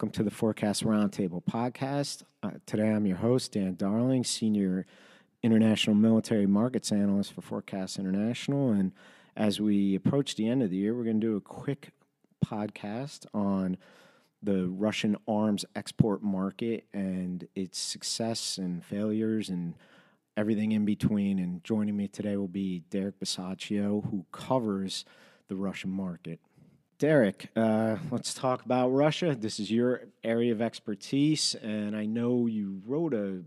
welcome to the Forecast Roundtable podcast. Uh, today I'm your host, Dan Darling, Senior International Military Markets Analyst for Forecast International. And as we approach the end of the year, we're going to do a quick podcast on the Russian arms export market and its success and failures and everything in between. And joining me today will be Derek Bisaccio, who covers the Russian market. Derek, uh, let's talk about Russia. This is your area of expertise, and I know you wrote a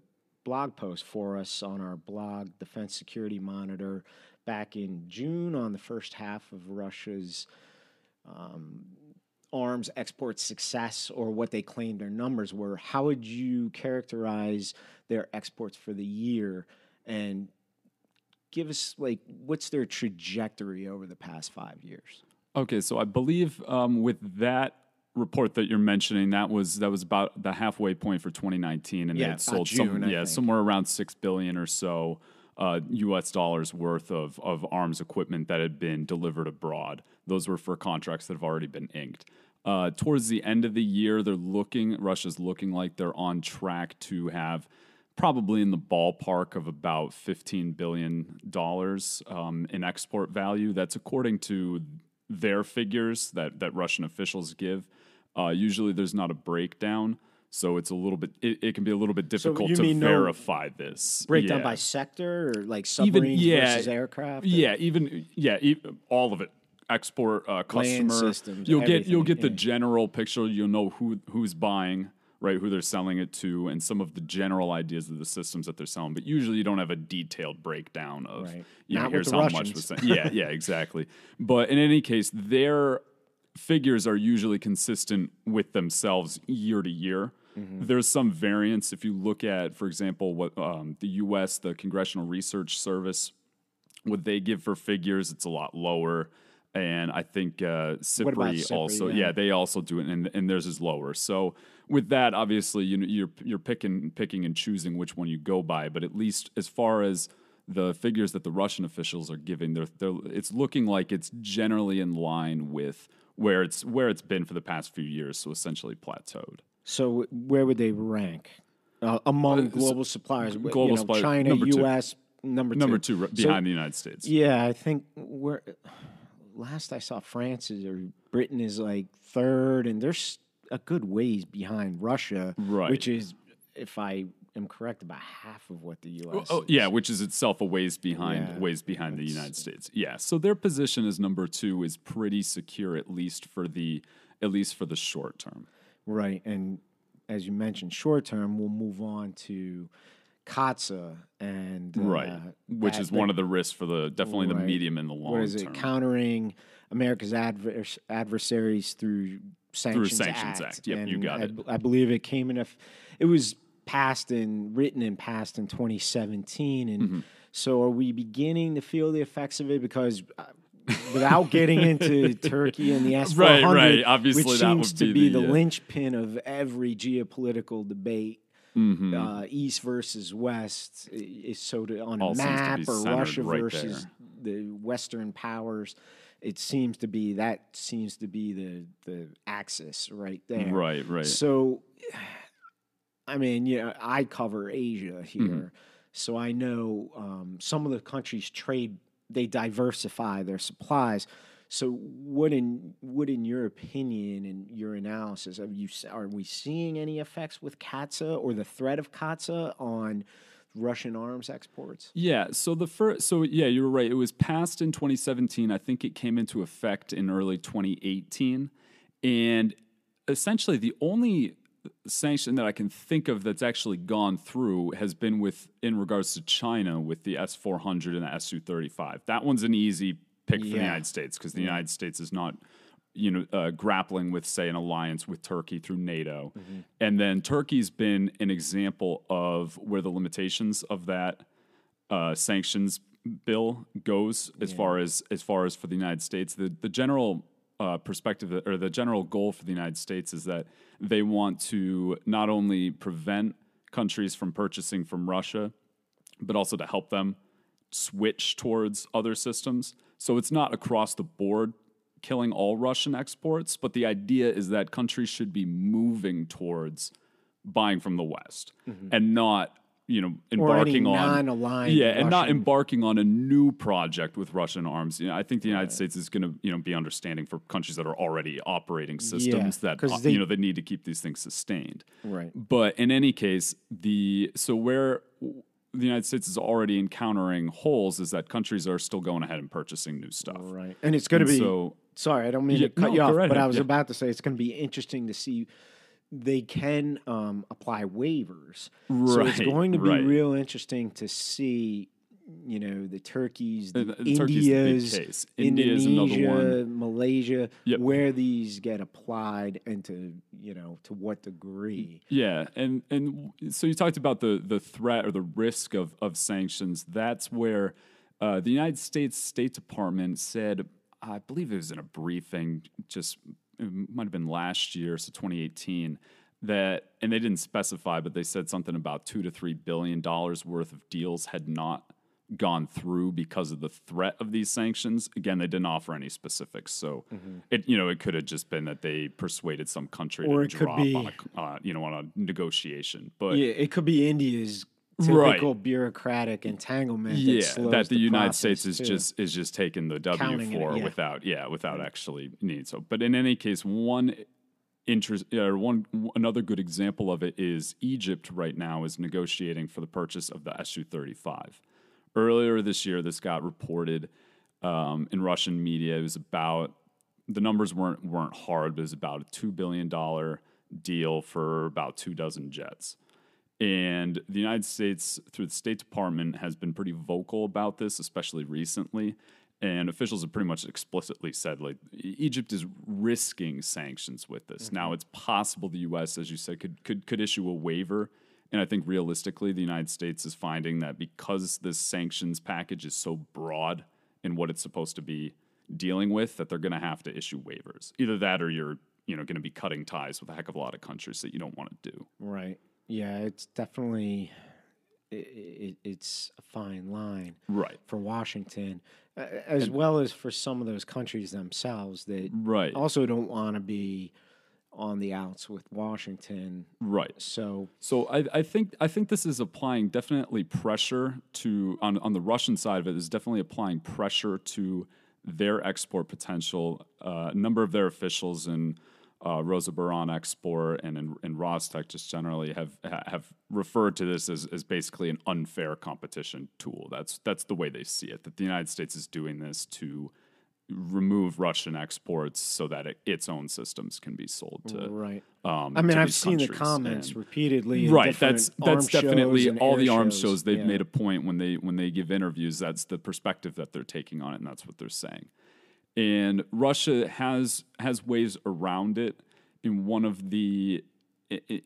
blog post for us on our blog, Defense Security Monitor, back in June on the first half of Russia's um, arms export success or what they claimed their numbers were. How would you characterize their exports for the year and give us like what's their trajectory over the past five years? Okay, so I believe um, with that report that you're mentioning, that was that was about the halfway point for 2019, and Yeah, they had sold June, some, yeah think. somewhere around six billion or so uh, U.S. dollars worth of of arms equipment that had been delivered abroad. Those were for contracts that have already been inked. Uh, towards the end of the year, they're looking. Russia's looking like they're on track to have probably in the ballpark of about fifteen billion dollars um, in export value. That's according to their figures that that Russian officials give. Uh, usually, there's not a breakdown, so it's a little bit. It, it can be a little bit difficult you to mean no verify this Breakdown Yeah. by sector or like Even- submarines yeah, versus aircraft? or- Yeah, even yeah, e- all of it. Export uh, Land customer systems, You'll get you'll get the general picture. You'll know who who's buying, right? Who they're selling it to, and some of the general ideas of the systems that they're selling. But usually, you don't have a detailed breakdown of Right. you know Not here's how Russians. much was sent. Yeah, yeah, exactly. But in any case, their figures are usually consistent with themselves year to year. Mm-hmm. There's some variance if you look at, for example, what um, the U.S. the Congressional Research Service what they give for figures, it's a lot lower. And I think uh, SIPRI SIPRI? also, Yeah. yeah. they also do it, and, and theirs is lower. So with that, obviously, you know, you're you're picking picking and choosing which one you go by. But at least as far as the figures that the Russian officials are giving, they're, they're it's looking like it's generally in line with where it's where it's been for the past few years. So essentially plateaued. So where would they rank uh, among global suppliers? Global you know, supplier- China, number two. U.S. Number two. Number two, right So- behind the United States. Yeah, I think we're last I saw France is or Britain is like third, and there's a good ways behind Russia, Right. Which is, if I am correct, about half of what the U.S. Oh is. yeah, which is itself a ways behind Yeah, ways behind the United States. Yeah, so their position as number two is pretty secure, at least for the at least for the short term. Right, and as you mentioned, short term, we'll move on to CAATSA and right, uh, which that- is one of the risks for the definitely the medium and the long what is term. it? Countering America's advers- adversaries through sanctions, Sanctions Act. Yep, you got I, it. I believe it came in. A it was passed and written and passed in 2017, and Mm-hmm. so are we beginning to feel the effects of it? Because uh, without getting into Turkey and the S400, Right, right. Obviously, which that seems to be the, the, uh, linchpin of every geopolitical debate. Mm-hmm. Uh, East versus West is so to, on a All to map or Russia right versus the Western powers. It seems to be that seems to be the the axis right there. Right, right. So, I mean, yeah, I cover Asia here, Mm-hmm. so I know um, some of the countries trade. They diversify their supplies. So, what in what in your opinion and your analysis have you are we seeing any effects with CAATSA or the threat of CAATSA on Russian arms exports? Yeah, so the first, so yeah, you were right. It was passed in 2017. I think it came into effect in early 2018, and essentially the only sanction that I can think of that's actually gone through has been with in regards to China with the S 400 and the Su 35. That one's an easy pick for the United States because the United States is not. You know, uh, grappling with, say, an alliance with Turkey through NATO, and then Turkey's been an example of where the limitations of that uh, sanctions bill goes as far as as far as for the United States. The the general uh, perspective or the general goal for the United States is that they want to not only prevent countries from purchasing from Russia, but also to help them switch towards other systems. So it's not across the board killing all Russian exports, but the idea is that countries should be moving towards buying from the West and not, you know, Mm-hmm. Embarking on yeah, and not embarking on a new project with Russian arms. You know, I think the United States is going to, you know, be understanding for countries that are already operating systems that 'cause uh, they- you know that need to keep these things sustained. Right. But in any case, the so where the United States is already encountering holes is that countries are still going ahead and purchasing new stuff. Right. And it's going to be. so- sorry, I don't mean Yeah, to cut no, you off, right but I was yeah. about to say it's going to be interesting to see. They can um, apply waivers, so it's going to be right. real interesting to see. You know the Turkeys, the, the- the Turkey's the Indias, case. India is another Indonesia, one. Malaysia, Yep. where these get applied and to you know to what degree. Yeah, and and so you talked about the the threat or the risk of of sanctions. That's where uh, the United States State Department said, I believe it was in a briefing, just it might have been last year, so 2018, that and they didn't specify, but they said something about two to three billion dollars worth of deals had not gone through because of the threat of these sanctions. Again, they didn't offer any specifics, so it you know it could have just been that they persuaded some country Or to it could drop be- on a uh, you know on a negotiation, but Yeah, it could be India's Right. typical bureaucratic entanglement. yeah, that, that the, United States is too. just is just taking the W Counting it, for yeah. without yeah without actually needing so. But in any case, one interest or one another good example of it is Egypt right now is negotiating for the purchase of the Su thirty five. Earlier this year, this got reported um, in Russian media. It was about the numbers weren't weren't hard, but it was about a two billion dollar deal for about two dozen jets. And the United States, through the State Department, has been pretty vocal about this, especially recently. And officials have pretty much explicitly said, like, Egypt is risking sanctions with this. Now, mm-hmm. it's possible the U.S., as you said, could could could issue a waiver. And I think realistically, the United States is finding that because this sanctions package is so broad in what it's supposed to be dealing with, that they're going to have to issue waivers. Either that, or you're, you know, going to be cutting ties with a heck of a lot of countries that you don't want to do. Right. Yeah, it's definitely i it, it's a fine line Right. for Washington, uh, as well as for some of those countries themselves that Right. also don't want to be on the outs with Washington. Right. So So I, I think I think this is applying definitely pressure to on on the Russian side of it is definitely applying pressure to their export potential. Uh, a number of their officials in uh, Rosoboronexport and in, in Rostec just generally have have referred to this as, as basically an unfair competition tool. That's that's the way they see it. That the United States is doing this to remove Russian exports so that it, its own systems can be sold to. right. Um, I mean, I've seen the comments And- repeatedly. right that's that's definitely all the arms shows they've yeah. made a point when they when they give interviews that's the perspective that they're taking on it and that's what they're saying and russia has has ways around it in one of the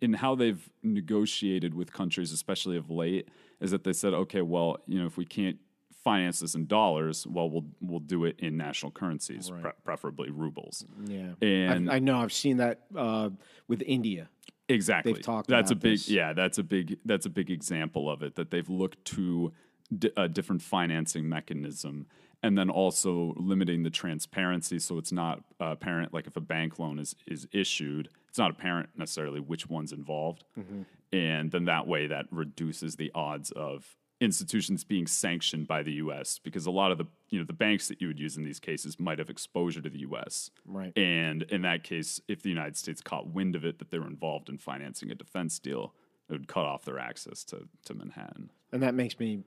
in how they've negotiated with countries especially of late is that they said okay well you know if we can't finance this in dollars well we'll we'll do it in national currencies pre- preferably rubles Yeah, And- I've, I know I've seen that uh, with India. Exactly. they've talked that's a big this. yeah, that's a big that's a big example of it that they've looked to d- a different financing mechanism and then also limiting the transparency so it's not apparent like if a bank loan is is issued, it's not apparent necessarily which one's involved. Mm-hmm. And then that way that reduces the odds of institutions being sanctioned by the US because a lot of the you know the banks that you would use in these cases might have exposure to the US. Right. And in that case, if the United States caught wind of it that they were involved in financing a defense deal, it would cut off their access to, to Manhattan. And that makes me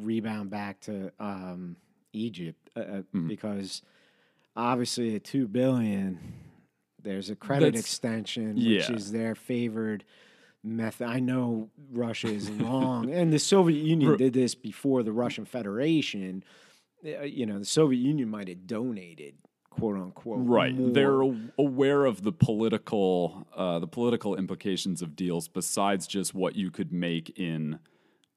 rebound back to um, Egypt uh, uh, Mm-hmm. because obviously at two billion, there's a credit That's- extension, which is their favored method. I know Russia is long, and the Soviet Union did this before the Russian Federation. Uh, you know, the Soviet Union might have donated, quote unquote, Right. more. They're aware of the political uh, the political implications of deals besides just what you could make in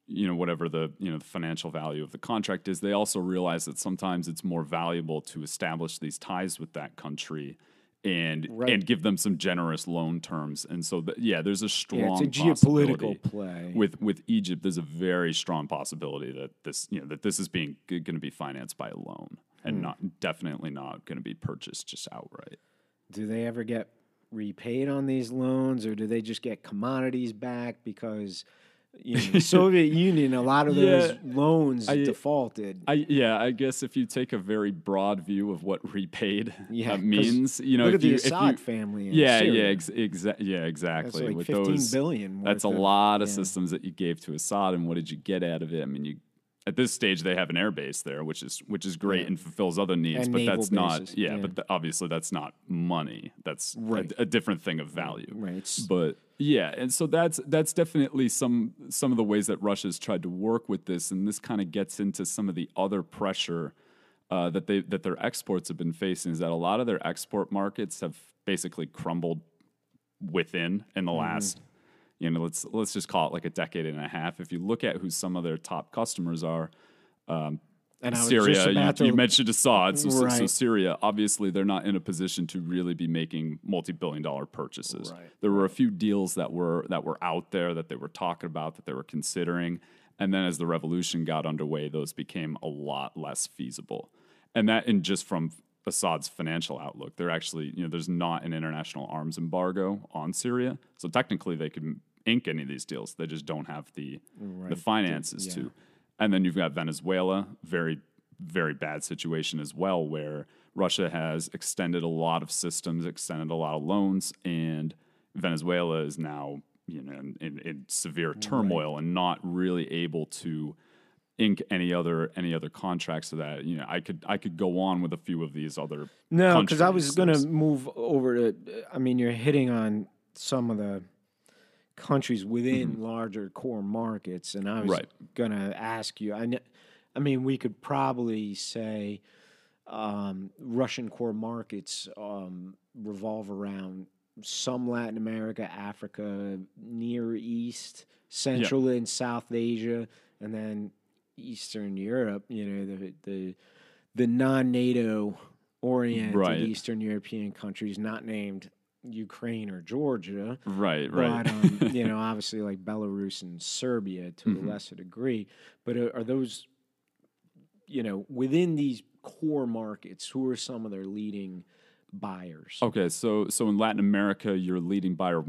you know whatever the you know the financial value of the contract is they also realize that sometimes it's more valuable to establish these ties with that country and Right. and give them some generous loan terms and so the, yeah there's a strong Yeah, it's a geopolitical play. with with Egypt there's a very strong possibility that this you know that this is being going to be financed by a loan Hmm. and not definitely not going to be purchased just outright do they ever get repaid on these loans, or do they just get commodities back because? You know, Soviet Union, a lot of those Yeah, loans I- defaulted. I yeah, I guess if you take a very broad view of what repaid Yeah, uh, means, you know, Look if at the you, Assad you, family. Yeah, Syria. yeah, ex- exa- yeah, exactly. That's like With fifteen those, billion. that's a lot of yeah. systems that you gave to Assad, and what did you get out of it? I mean, you at this stage they have an air base there, which is which is great Yeah. and fulfills other needs, And but that's not yeah, yeah. but th- obviously that's not money. That's a- Right. a, different thing of value. Right. But yeah, and so that's that's definitely some some of the ways that Russia's tried to work with this, and this kind of gets into some of the other pressure uh, that they that their exports have been facing. Is that a lot of their export markets have basically crumbled within in the Mm-hmm. last, you know, let's let's just call it like a decade and a half. If you look at who some of their top customers are, um, and was just Syria, you, you mentioned Assad, so, so, so Syria, obviously, they're not in a position to really be making multi-billion-dollar purchases. Right, There were a few deals that were that were out there that they were talking about, that they were considering, and then as the revolution got underway, those became a lot less feasible. And that, and just from Assad's financial outlook, they're actually, you know, there's not an international arms embargo on Syria, so technically they could ink any of these deals. They just don't have the the finances to. And then you've got Venezuela, very, very bad situation as well, where Russia has extended a lot of systems, extended a lot of loans, and Venezuela is now, you know, in, in, in severe turmoil and not really able to ink any other any other contracts so that you know I could I could go on with a few of these other No, because I was going to move over to. I mean, you're hitting on some of the countries within larger core markets, and I was Mm-hmm. Right. going to ask you. I, kn- I mean, we could probably say um, Russian core markets um, revolve around some Latin America, Africa, Near East, Central and South Asia, and then Eastern Europe. You know, the the the non-NATO oriented Right. Eastern European countries, not named Ukraine or Georgia, right right but um, you know, obviously like Belarus and Serbia to Mhm. a lesser degree. But are, are those, you know, within these core markets? Who are some of their leading buyers? okay so so in Latin America your leading buyer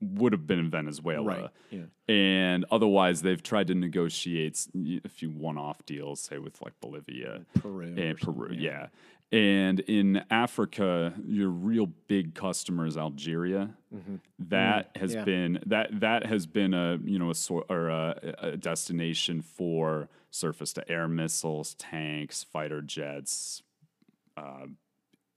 would have been in Venezuela right. Yeah. and otherwise they've tried to negotiate a few one-off deals say with like Bolivia Peru. and Peru, something, yeah. And in Africa, your real big customer is Algeria. That has Mm-hmm. yeah. been that that has been a you know a sort or a, a destination for surface to air missiles, tanks, fighter jets, uh,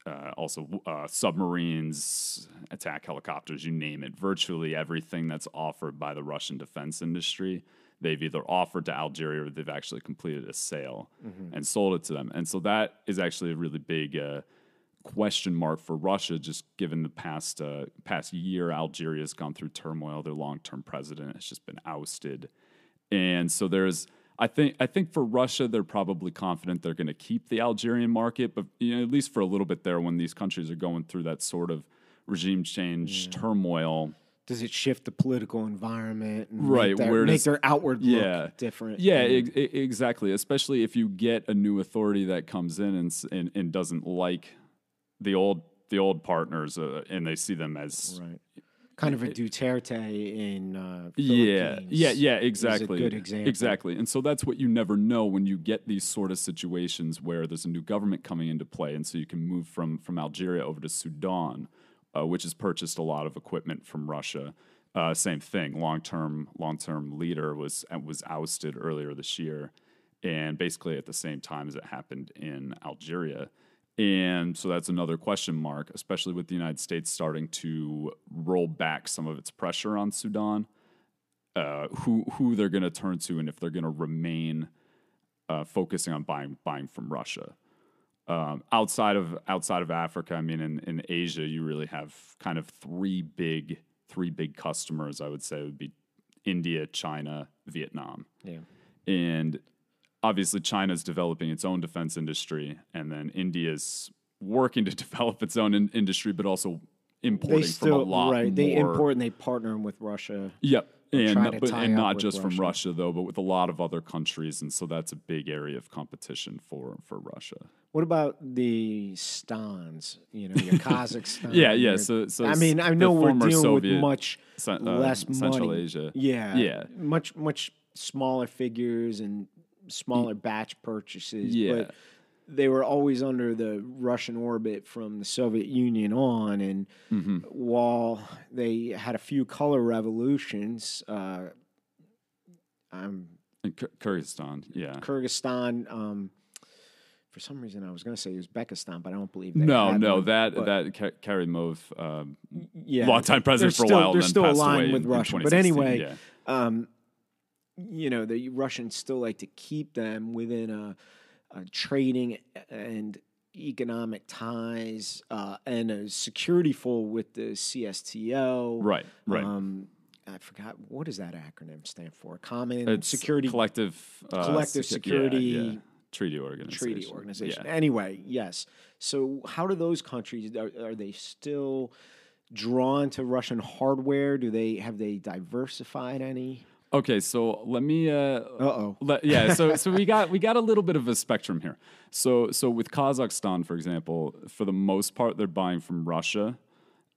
uh, also uh, submarines, attack helicopters, you name it. Virtually everything that's offered by the Russian defense industry, they've either offered to Algeria or they've actually completed a sale and sold it to them. And so that is actually a really big uh, question mark for Russia, just given the past uh, past year. Algeria has gone through turmoil. Their long term president has just been ousted, and so there's. I think I think for Russia, they're probably confident they're going to keep the Algerian market, but you know, at least for a little bit there, when these countries are going through that sort of regime change turmoil. Does it shift the political environment? And Right, Make their, where make their outward Yeah. look different. Yeah, ex- e- exactly. Especially if you get a new authority that comes in and and, and doesn't like the old the old partners, uh, and they see them as right. Kind of a Duterte in uh, yeah, yeah, yeah, exactly, good example. exactly. And so that's what you never know when you get these sort of situations where there's a new government coming into play, and so you can move from from Algeria over to Sudan, uh, which has purchased a lot of equipment from Russia. Uh, same thing. Long term, long term leader was uh, was ousted earlier this year, and basically at the same time as it happened in Algeria. And so that's another question mark, especially with the United States starting to roll back some of its pressure on Sudan. Uh, who who they're going to turn to, and if they're going to remain uh, focusing on buying buying from Russia. Um, outside of outside of Africa, I mean, in, in Asia, you really have kind of three big three big customers. I would say would be India, China, Vietnam. Yeah. And obviously, China is developing its own defense industry, and then India is working to develop its own in- industry, but also importing still from a lot right. They import and they partner with Russia. Yep. And, to but, and not just from Russia. Though, but with a lot of other countries, and so that's a big area of competition for for Russia. What about the stans? You know, your Kazakhstan. Yeah, yeah. your- So, so I mean, I know we're dealing Soviet with much uh, less Central money. Asia. Yeah, Yeah. much much smaller figures and smaller batch purchases. Yeah. but they were always under the Russian orbit from the Soviet Union on, and Mm-hmm. while they had a few color revolutions, uh, um, In Kyr- Kyrgyzstan, yeah. Kyrgyzstan. Um, for some reason, I was going to say Uzbekistan, but I don't believe they No, no, one, that that Ka- Karimov, um, yeah, longtime president for a while, They're then still aligned with in, in Russia, but anyway, yeah. um, you know, the Russians still like to keep them within a, a trading and economic ties uh, and a security fold with the CSTO. right, right. Um, I forgot what does that acronym stand for? Common it's Security collective uh, Collective secu- yeah, Security yeah. treaty organization. Treaty Organization. Yeah. Anyway, yes. So, how do those countries are, are they still drawn to Russian hardware? Do they have they diversified any? Okay, so let me. Uh, Uh-oh. Yeah, so so we got we got a little bit of a spectrum here. So so with Kazakhstan, for example, for the most part, they're buying from Russia,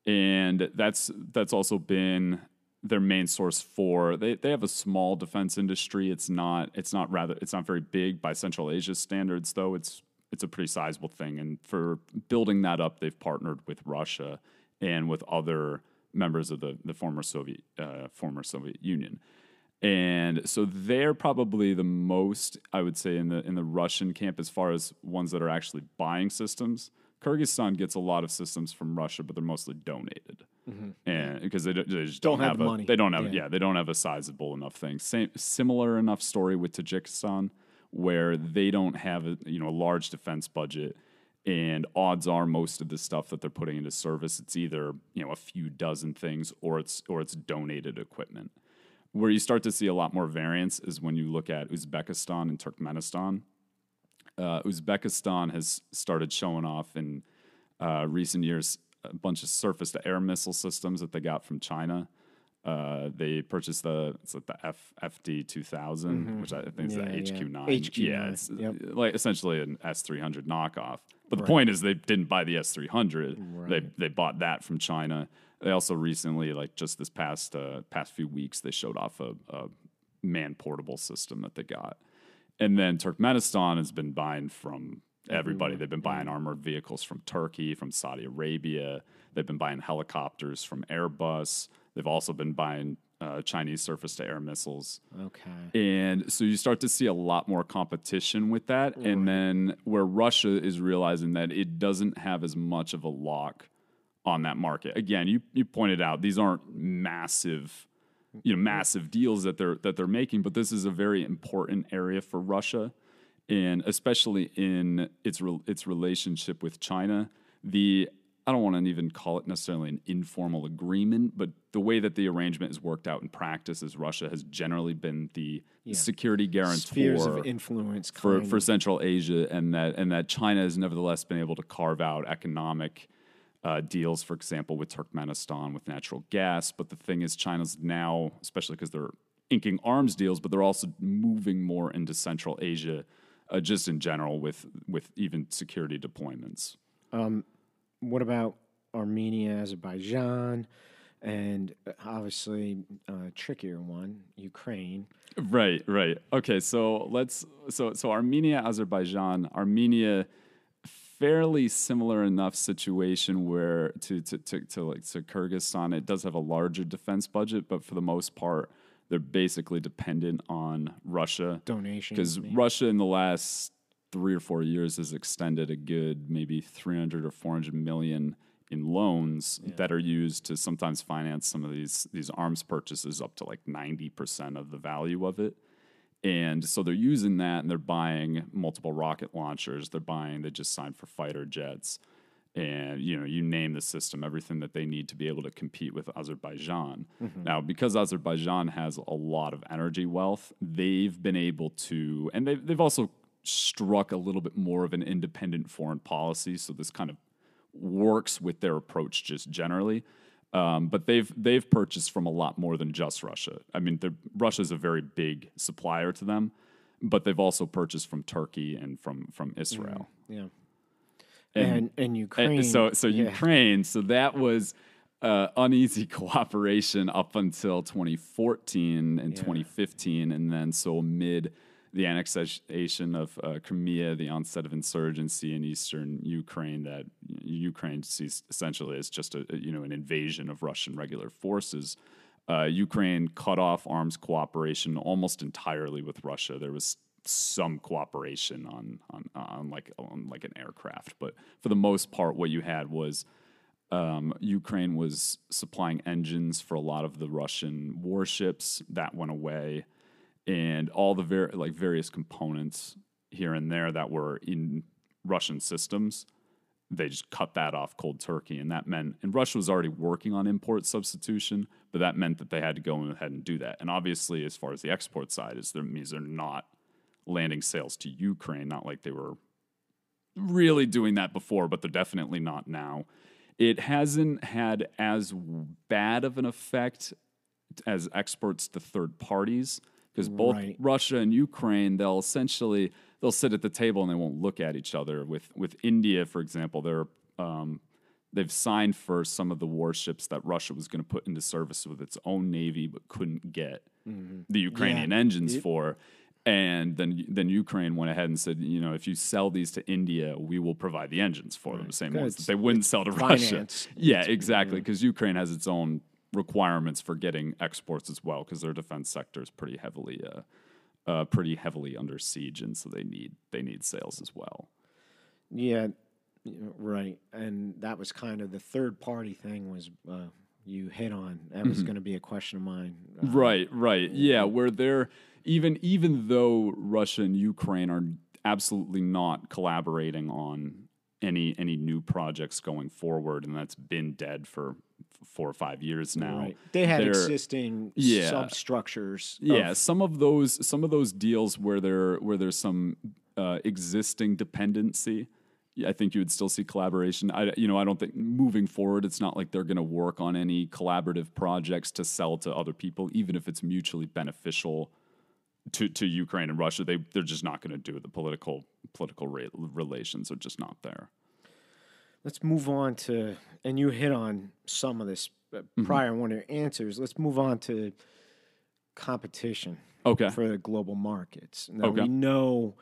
and that's that's also been their main source for. They they have a small defense industry. It's not it's not rather it's not very big by Central Asia standards, though. It's it's a pretty sizable thing, and for building that up, they've partnered with Russia and with other members of the the former Soviet uh, former Soviet Union and so they're probably the most I would say in the in the Russian camp as far as ones that are actually buying systems. Kyrgyzstan gets a lot of systems from Russia, but they're mostly donated, mm-hmm. and because they, don't- they just Don't don't, have have, the a, money. They don't have Yeah. yeah. they don't have a sizable enough thing. Same similar enough story with Tajikistan, where they don't have a you know a large defense budget. And odds are, most of the stuff that they're putting into service, it's either you know a few dozen things, or it's or it's donated equipment. Where you start to see a lot more variance is when you look at Uzbekistan and Turkmenistan. Uh, Uzbekistan has started showing off in uh, recent years a bunch of surface to air missile systems that they got from China. Uh, they purchased the it's like the F, FD two which I think is Yeah, the HQ nine. HQ9, Yeah, it's yep. like essentially an S three hundred knockoff. But the point is, they didn't buy the S three hundred. They they bought that from China. They also recently, like just this past uh, past few weeks, they showed off a, a man portable system that they got. And then Turkmenistan has been buying from everybody. They've been buying armored vehicles from Turkey, from Saudi Arabia. They've been buying helicopters from Airbus. They've also been buying uh, Chinese surface to air missiles. Okay. And so you start to see a lot more competition with that. And then where Russia is realizing that it doesn't have as much of a lock on that market. Again, you, you pointed out these aren't massive, you know, massive deals that they're that they're making, but this is a very important area for Russia. And especially in its re- its relationship with China, the I don't want to even call it necessarily an informal agreement, but the way that the arrangement is worked out in practice is Russia has generally been the security guarantor Spheres of influence. for, for. Central Asia, and that and that China has nevertheless been able to carve out economic uh, deals, for example, with Turkmenistan with natural gas. But the thing is, China's now, especially because they're inking arms deals, but they're also moving more into Central Asia, uh, just in general with with even security deployments. what about Armenia, Azerbaijan, and uh, obviously a trickier one, Ukraine. Right, right. Okay, so let's so so Armenia, Azerbaijan, Armenia fairly similar enough situation where to to to, to like to Kyrgyzstan it does have a larger defense budget, but for the most part they're basically dependent on Russia. Donations, because. Russia in the last three or four years has extended a good maybe 300 or 400 million in loans that are used to sometimes finance some of these these arms purchases up to like 90% of the value of it and so they're using that and they're buying multiple rocket launchers. They're buying they just signed for fighter jets. And you know you name the system everything that they need to be able to compete with azerbaijan. Mm-hmm. now because azerbaijan has a lot of energy wealth they've been able to and they've, they've also struck a little bit more of an independent foreign policy. So this kind of works with their approach just generally um, but they've they've purchased from a lot more than just russia i mean russia is a very big supplier to them but they've also purchased from turkey and from from israel Yeah. And and, Ukraine. and so so yeah. Ukraine, so that was uh, uneasy cooperation up until 2014 and 2015, and then so amid the annexation of uh, Crimea, the onset of insurgency in eastern Ukraine, that Ukraine sees essentially as just a you know an invasion of Russian regular forces. Uh, Ukraine cut off arms cooperation almost entirely with Russia. There was some cooperation on on, on like on like an aircraft, but for the most part, what you had was um, Ukraine was supplying engines for a lot of the Russian warships. That went away, and all the ver- like various components here and there that were in Russian systems. They just cut that off cold turkey, and that meant and Russia was already working on import substitution, but that meant that they had to go ahead and do that. And obviously, as far as the export side is, that means they're not landing sales to Ukraine, not like they were really doing that before, but they're definitely not now. It hasn't had as bad of an effect as exports to third parties because both Right. Russia and Ukraine, they'll essentially they'll sit at the table and they won't look at each other. With with India, for example, they're um, they've signed for some of the warships that Russia was going to put into service with its own navy, but couldn't get the Ukrainian engines for. And then then Ukraine went ahead and said, you know, if you sell these to India, we will provide the engines for them, the same ones that they wouldn't sell to Russia. finance. Yeah, exactly, because Ukraine has its own requirements for getting exports as well, because their defense sector is pretty heavily uh, uh, pretty heavily under siege, and so they need they need sales as well. Yeah, right. And that was kind of the third party thing was uh, you hit on. That was going to be a question of mine. Uh, Right, right. Yeah, where they're even even though Russia and Ukraine are absolutely not collaborating on any any new projects going forward, and that's been dead for four or five years now. Right. They had they're- existing Yeah. substructures. of- Yeah, some of those some of those deals where there where there's some uh, existing dependency. I think you would still see collaboration. I you know I don't think moving forward, it's not like they're going to work on any collaborative projects to sell to other people, even if it's mutually beneficial to to Ukraine and Russia. They they're just not going to do it. The political political re- relations are just not there. Let's move on to, and you hit on some of this uh, Mm-hmm. prior in one of your answers. Let's move on to competition Okay. for the global markets. Now, Okay. we know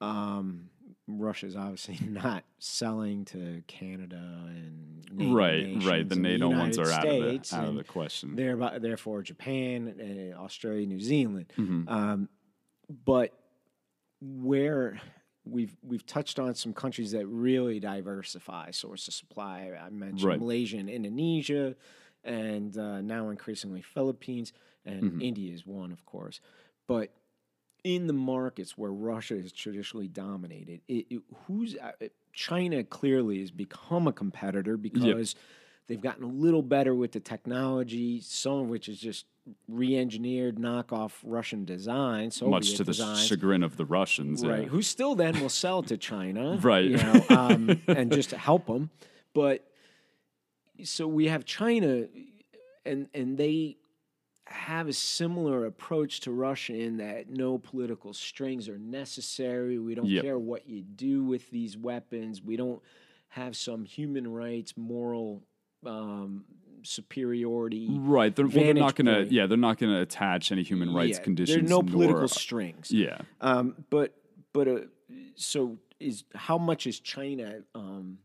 um, Russia's obviously not selling to Canada and NATO right, right. The and NATO ones United are out of States the out of and the question. thereby, therefore, Japan, uh, Australia, New Zealand. Mm-hmm. Um, but where we've we've touched on some countries that really diversify source of supply. I mentioned Right. Malaysia and Indonesia, and uh, now increasingly Philippines and Mm-hmm. India is one, of course. But in the markets where Russia has traditionally dominated, it, it- who's uh, China clearly has become a competitor because they've gotten a little better with the technology, some of which is just re-engineered knockoff Russian designs, Soviet Much to the chagrin of the Russians. Right. yeah. Who still then will sell to China. Right. You know, um, and just to help them. But so we have China, and and they have a similar approach to Russia in that no political strings are necessary. We don't Yep. care what you do with these weapons. We don't have some human rights, moral um, superiority. Right. They're, well, they're not going to. Yeah, they're not going to attach any human rights Yeah, conditions. There are no political nor- strings. Yeah. Um, but but uh, so is how much is China um,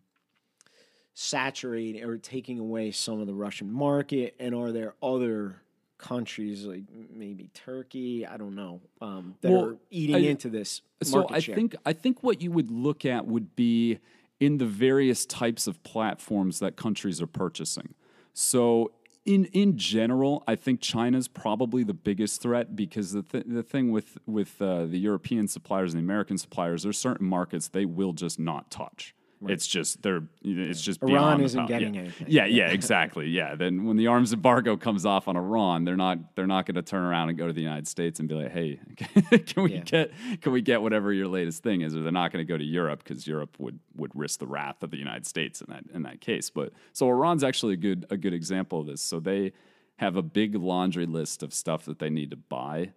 saturating or taking away some of the Russian market, and are there other countries like maybe Turkey? I don't know um, that Well, are eating I- into this. So I share. think I think what you would look at would be in the various types of platforms that countries are purchasing. So in in general, I think China's probably the biggest threat because the th- the thing with with uh, the European suppliers and the American suppliers, there's certain markets they will just not touch. It's just they're it's just Iran beyond isn't getting yeah. anything. Yeah, yeah, exactly. Yeah, then when the arms embargo comes off on Iran, they're not they're not going to turn around and go to the United States and be like, "Hey, can we Yeah. get can we get whatever your latest thing is?" Or they're not going to go to Europe because Europe would would risk the wrath of the United States in that in that case. But so Iran's actually a good a good example of this. So they have a big laundry list of stuff that they need to buy.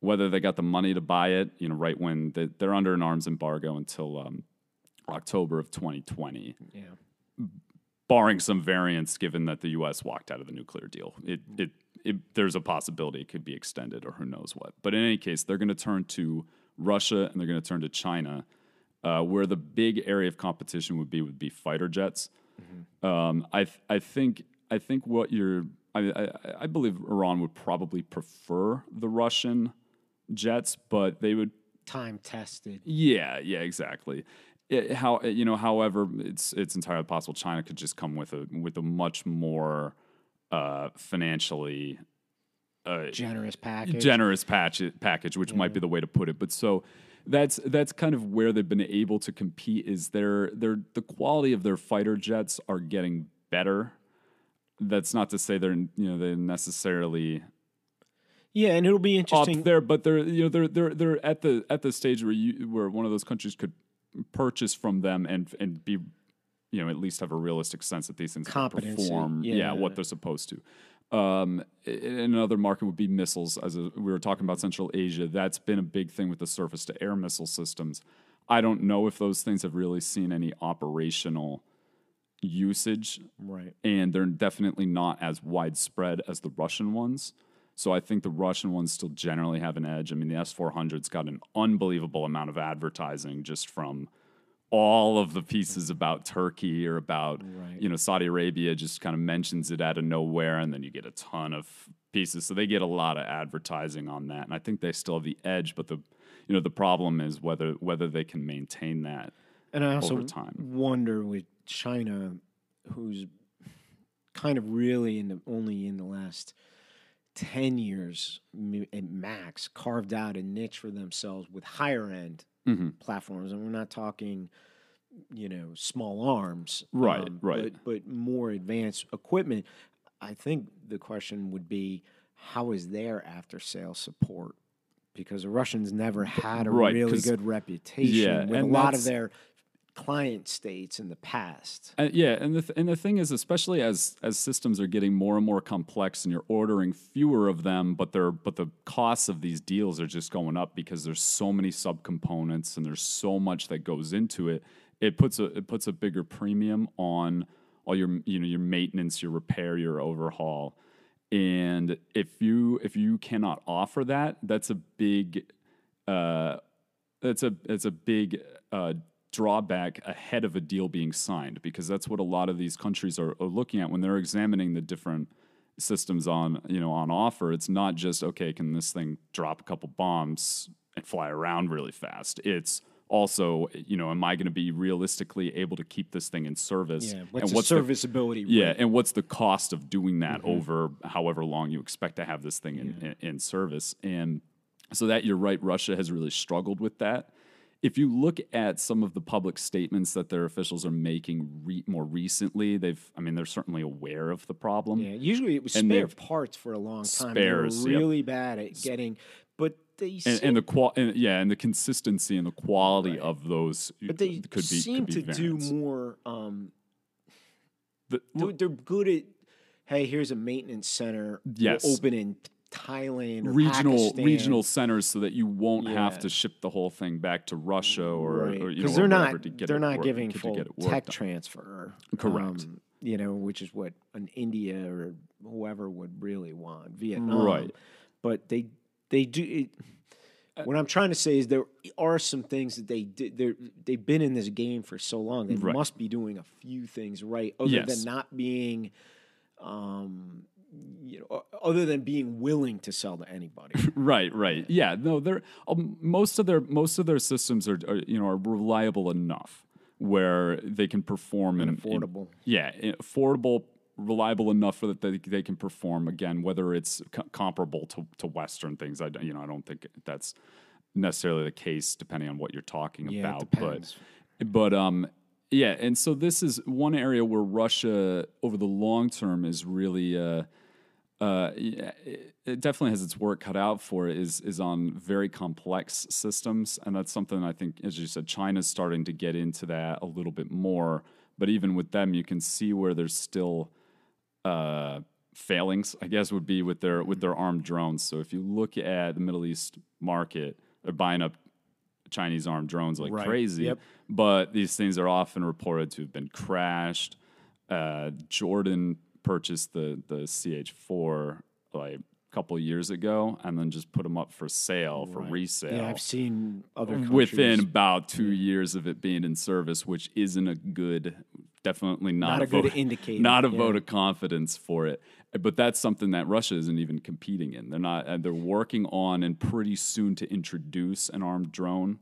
Whether they got the money to buy it, you know, right when they, they're under an arms embargo until um, October of 2020 Yeah. barring some variance given that the US walked out of the nuclear deal. It, it, it, there's a possibility it could be extended or who knows what. But in any case, they're going to turn to Russia and they're going to turn to China, uh, where the big area of competition would be would be fighter jets. Um, I, th- I think I think what you're I, I, I believe Iran would probably prefer the Russian jets, but they would Time tested. yeah, yeah, exactly. It, how you know, however, it's it's entirely possible China could just come with a with a much more uh, financially uh, Generous package. generous patch, package, which might be the way to put it. But so that's that's kind of where they've been able to compete. Is their their the quality of their fighter jets are getting better. That's not to say they're you know they necessarily yeah, and it'll be interesting. up there, but they're you know they're they're they're at the at the stage where you where one of those countries could purchase from them and and be you know at least have a realistic sense that these things can perform yeah. yeah. what they're supposed to. Um, another market would be missiles. As a, we were talking about Central Asia, that's been a big thing with the surface to air missile systems. I don't know if those things have really seen any operational usage right. and they're definitely not as widespread as the Russian ones. So I think the Russian ones still generally have an edge. I mean, the S400's got an unbelievable amount of advertising just from all of the pieces about Turkey or about Right. you know Saudi Arabia just kind of mentions it out of nowhere and then you get a ton of pieces so they get a lot of advertising on that and I think they still have the edge but the you know the problem is whether whether they can maintain that And I also over time. wonder with China, who's kind of really in the only in the last ten years at max carved out a niche for themselves with higher end Mhm. platforms, and we're not talking, you know, small arms, um, Right, right. but but more advanced equipment. I think the question would be, how is their after sales support? Because the Russians never had a Right, really good reputation Yeah, with a lot of their client states in the past. Uh, yeah, and the th- and the thing is, especially as as systems are getting more and more complex, and you're ordering fewer of them, but they're but the costs of these deals are just going up because there's so many subcomponents and there's so much that goes into it. It puts a it puts a bigger premium on all your you know your maintenance, your repair, your overhaul, and if you if you cannot offer that, that's a big uh, that's a it's a big uh, drawback ahead of a deal being signed because that's what a lot of these countries are, are looking at when they're examining the different systems on you know on offer. It's not just okay, can this thing drop a couple bombs and fly around really fast? It's also you know, am I going to be realistically able to keep this thing in service? Yeah, and what's, what's the serviceability? yeah, and what's the cost of doing that Mm-hmm. over however long you expect to have this thing in, in, in service? And so that you're right, Russia has really struggled with that. If you look at some of the public statements that their officials are making re- more recently, they've, I mean, they're certainly aware of the problem. Yeah, usually it was And spare parts for a long time. Spares, they were really bad at getting, but they And, seem, and the qual, and, yeah, and the consistency and the quality Right. of those but they could be seem could be to do more. Um, The- they're, they're good at. Hey, here's a maintenance center. we'll Yes. open in Thailand or regional Pakistan. regional centers so that you won't have to ship the whole thing back to Russia or, Right. or you know they're not they're not work- giving full tech transfer. Correct. um, you know, which is what an India or whoever would really want. Vietnam, Right. But they they do. It, what I'm trying to say is there are some things that they did. They're, they've been in this game for so long. They Right. must be doing a few things right, other Yes. than not being, um, you know, other than being willing to sell to anybody. Right, right. Yeah, no, they're um, most of their most of their systems are, are you know are reliable enough where they can perform And in- in- affordable. yeah, i- affordable, reliable enough for that they, they can perform again. Whether it's co- comparable to, to Western things, I don't- you know I don't think that's necessarily the case depending on what you're talking Yeah, about. But but um Yeah, and so this is one area where Russia, over the long term, is really. Uh, uh, it, it definitely has its work cut out for it. Is is on very complex systems, and that's something I think, as you said, China's starting to get into that a little bit more. But even with them, you can see where there's still uh, failings. I guess would be with their with their armed drones. So if you look at the Middle East market, they're buying up Chinese armed drones like Right. crazy. Yep. But these things are often reported to have been crashed. Uh, Jordan purchased the the CH4 like a couple years ago, and then just put them up for sale for resale Yeah, I've seen other countries. within about two years of it being in service, which isn't a good, definitely not, Not a good vote, indicator, not a yeah. vote of confidence for it. But that's something that Russia isn't even competing in. They're not. uh, They're working on and pretty soon to introduce an armed drone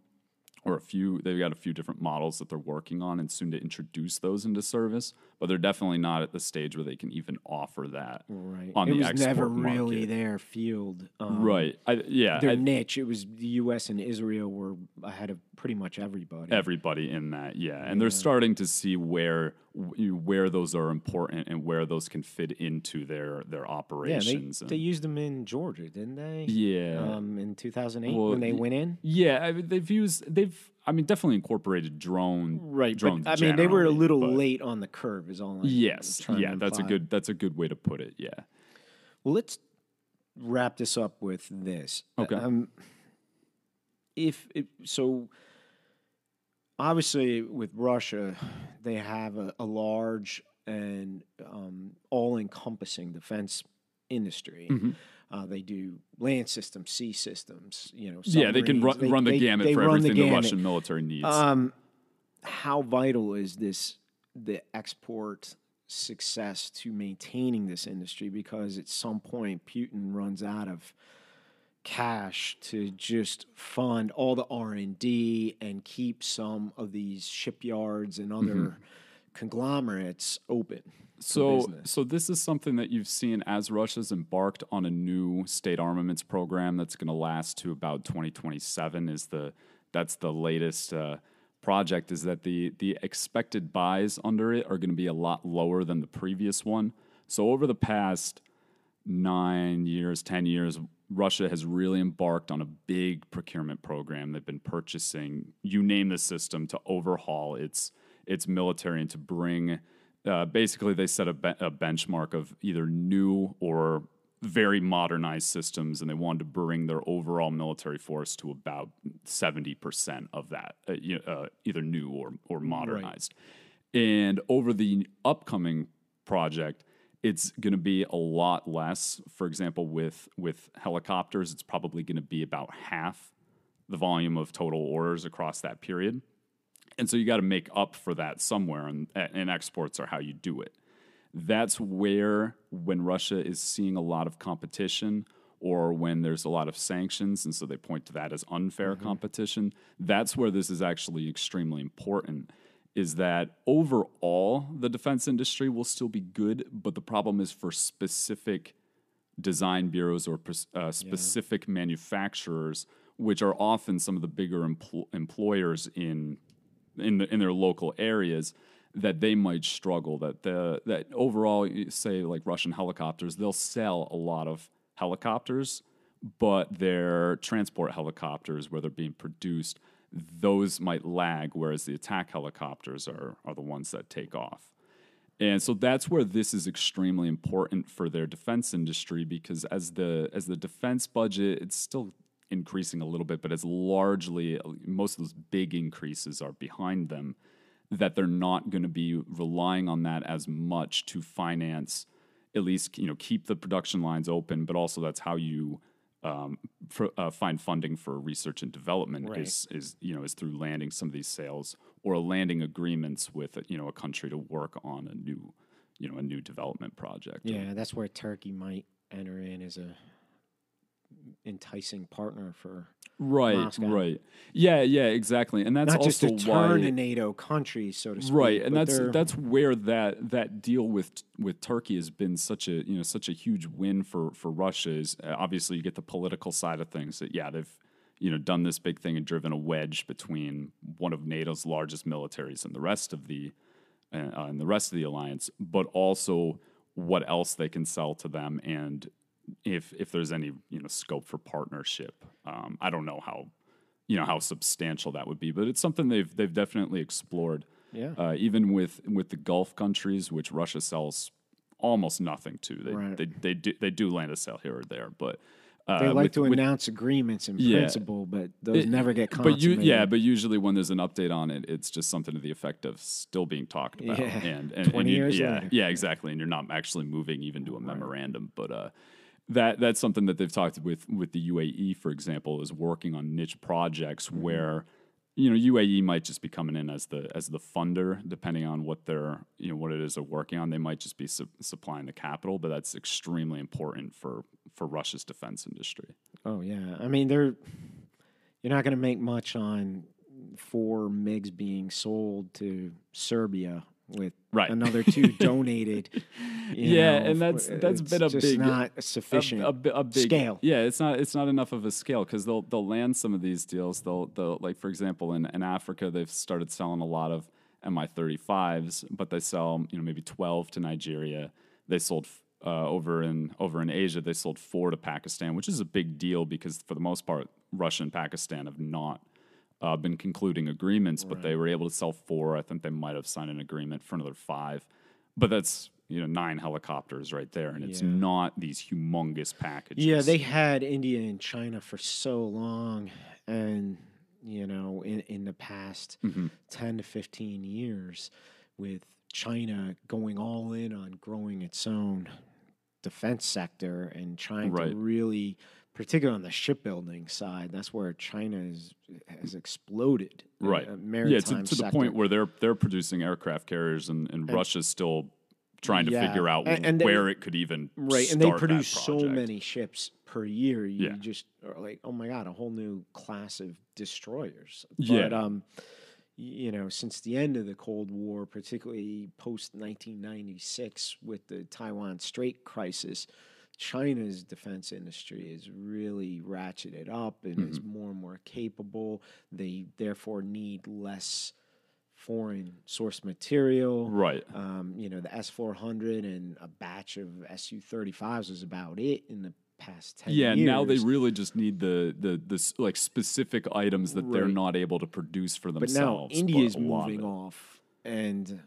or a few. They've got a few different models that they're working on, and soon to introduce those into service. But they're definitely not at the stage where they can even offer that right. on it the was never really market. their field. Um, Right. I, yeah. Their I- niche. It was the U.S. and Israel were ahead of pretty much everybody. everybody in that yeah and they're starting to see where where those are important and where those can fit into their their operations. yeah, they, they used them in Georgia, didn't they? yeah Um, in 2008 Well, when they went in. yeah I mean, they've used they've i mean definitely incorporated drone Right. drones But, I mean, they were a little late on the curve, is all I'm yes yeah that's a good that's a good way to put it yeah Well, let's wrap this up with this. Okay. Um, if it, so, obviously with Russia, they have a, a large and um, all-encompassing defense industry. Mm-hmm. Uh, they do land systems, sea systems. You know, yeah they can run. They- run the they- gamut they for run everything the, gamut. russian military needs Um, how vital is this the export success to maintaining this industry? Because at some point, Putin runs out of cash to just fund all the R and D and keep some of these shipyards and other Mm-hmm. conglomerates open. So, so this is something that you've seen as Russia's embarked on a new state armaments program that's going to last to about 2027. Is the that's the latest uh, project? Is that the the expected buys under it are going to be a lot lower than the previous one? So over the past nine years, 10 years, Russia has really embarked on a big procurement program. They've been purchasing, you name the system, to overhaul its its military and to bring. Uh, basically, they set a, be- a benchmark of either new or very modernized systems, and they wanted to bring their overall military force to about seventy percent of that, uh, you- uh, either new or or modernized. And over the upcoming project, it's going to be a lot less. For example, with with helicopters, it's probably going to be about half the volume of total orders across that period. And so you got to make up for that somewhere, and, and exports are how you do it. That's where, when Russia is seeing a lot of competition or when there's a lot of sanctions, and so they point to that as unfair mm-hmm. competition, that's where this is actually extremely important. Is that overall the defense industry will still be good, but the problem is for specific design bureaus or uh, specific manufacturers, which are often some of the bigger empl- employers in in the, in their local areas, that they might struggle. That the that overall, you say like Russian helicopters, they'll sell a lot of helicopters, but their transport helicopters, where they're being produced, those might lag, whereas the attack helicopters are are the ones that take off. And so that's where this is extremely important for their defense industry because as the as the defense budget, it's still increasing a little bit, but it's largely most of those big increases are behind them. That they're not going to be relying on that as much to finance, at least you know keep the production lines open, but also that's how you um, for, uh, find funding for research and development Right. is is you know is through landing some of these sales or landing agreements with you know a country to work on a new you know a new development project. Yeah, that's where Turkey might enter in as a enticing partner for Right, Moscow. right. Yeah, yeah, exactly. And that's not just also to turn why a NATO country, so to speak. right and that's that's where that that deal with with Turkey has been such a you know such a huge win for for Russia is uh, obviously you get the political side of things that yeah they've you know done this big thing and driven a wedge between one of NATO's largest militaries and the rest of the uh, and the rest of the alliance, but also what else they can sell to them and if if there's any you know scope for partnership. Um, I don't know how you know how substantial that would be, but it's something they've they've definitely explored. Yeah. Uh, even with with the Gulf countries, which Russia sells almost nothing to, they Right. they, they do they do land a sale here or there, but uh, They like with- to with- announce agreements in Yeah. principle, but those it- never get But you, yeah, but usually when there's an update on it, it's just something to the effect of still being talked about. Yeah. And, and 20 and you- years yeah, later. yeah, exactly. And you're not actually moving even to a memorandum. But uh, that that's something that they've talked with with the UAE, for example, is working on niche projects Mm-hmm. where you know UAE might just be coming in as the as the funder, depending on what they're you know what it is they're working on. They might just be su- supplying the capital, but that's extremely important for for Russia's defense industry. Oh yeah, I mean they're you're not going to make much on four MiGs being sold to Serbia with Right. another two donated. Yeah, know, and that's- that's been a just big- not sufficient a, a, a big scale. Yeah, it's not it's not enough of a scale because they'll they'll land some of these deals. They'll they'll like for example in, in Africa they've started selling a lot of Mi-35s, but they sell you know maybe twelve to Nigeria. They sold. Uh, over in over in Asia, they sold four to Pakistan, which is a big deal because for the most part, Russia and Pakistan have not uh, been concluding agreements, but they were able to sell four. I think they might have signed an agreement for another five, but that's you know nine helicopters right there, and it's not these humongous packages. Yeah, they had India and China for so long, and you know, in in the past Mm-hmm. ten to fifteen years, with China going all in on growing its own defense sector and trying Right. to really, particularly on the shipbuilding side, that's where China is, has exploded. right. yeah, to, maritime to the point where they're they're producing aircraft carriers, and, and, Russia's still trying to figure out and- and they- where it could even right and they produce so many ships per year you Yeah. just are like oh my god a whole new class of destroyers Yeah. um you know since the end of the cold war particularly post 1996 with the taiwan strait crisis china's defense industry is really ratcheted up and is Mm-hmm. more and more capable they therefore need less foreign source material Right. um, you know, the S four hundred and a batch of SU thirty fives was about it in the past ten Yeah, years. now they really just need the the the like specific items that they're not able to produce for themselves. but now India's a lot of moving off, and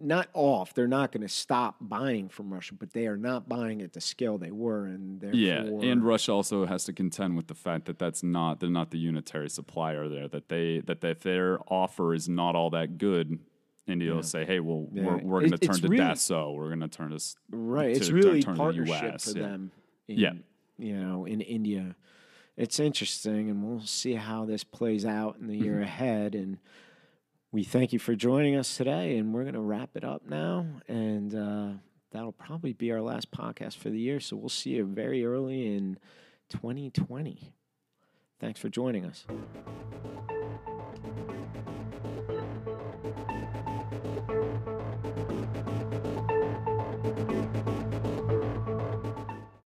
not off. They're not going to stop buying from Russia, but they are not buying at the scale they were, and therefore, Yeah, and Russia also has to contend with the fact that that's not they're not the unitary supplier there. That they that if their offer is not all that good, India will say, "Hey, well, Yeah. we're, we're going to turn to really- Dassault. We're going to turn this right. to It's really turn to the partnership US, for yeah. them. In, Yeah. you know, in India, it's interesting, and we'll see how this plays out in the year Mm-hmm. ahead. And we thank you for joining us today, and we're going to wrap it up now, and uh, that'll probably be our last podcast for the year. So we'll see you very early in 2020. Thanks for joining us.